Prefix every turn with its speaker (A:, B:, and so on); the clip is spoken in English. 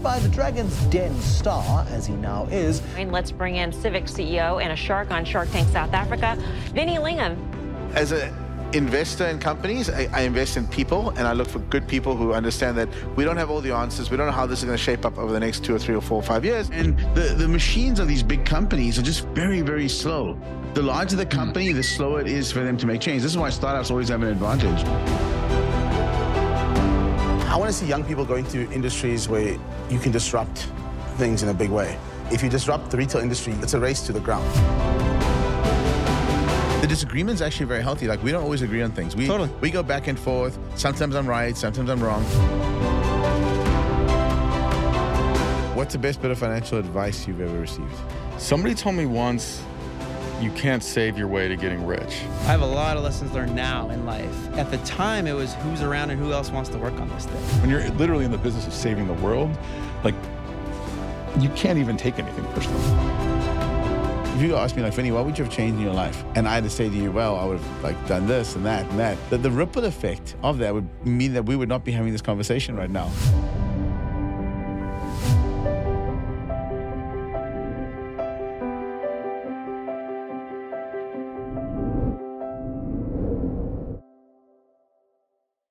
A: followed by the Dragon's Den star, as he now is.
B: And let's bring in Civic CEO and a shark on Shark Tank South Africa, Vinny Lingham.
C: As an investor in companies, I, I, invest in people, and I look for good people who understand that we don't have all the answers. We don't know how this is going to shape up over the next two or three or four or five years.
D: And the, the machines of these big companies are just very, very slow. The larger the company, the slower it is for them to make change. This is why startups always have an advantage.
E: I want to see young people going to industries where you can disrupt things in a big way. If you disrupt the retail industry, it's a race to the ground.
D: The disagreement's actually very healthy. Like we don't always agree on things. We
E: totally.
D: we go back and forth. Sometimes I'm right, sometimes I'm wrong. What's the best bit of financial advice you've ever received?
F: Somebody told me once you can't save your way to getting rich.
G: I have a lot of lessons learned now in life. At the time, it was who's around and who else wants to work on this thing.
F: When you're literally in the business of saving the world, like, you can't even take anything personally.
D: If you ask me, like, Vinny, what would you have changed in your life? And I had to say to you, well, I would have like done this and that and that. That the ripple effect of that would mean that we would not be having this conversation right now.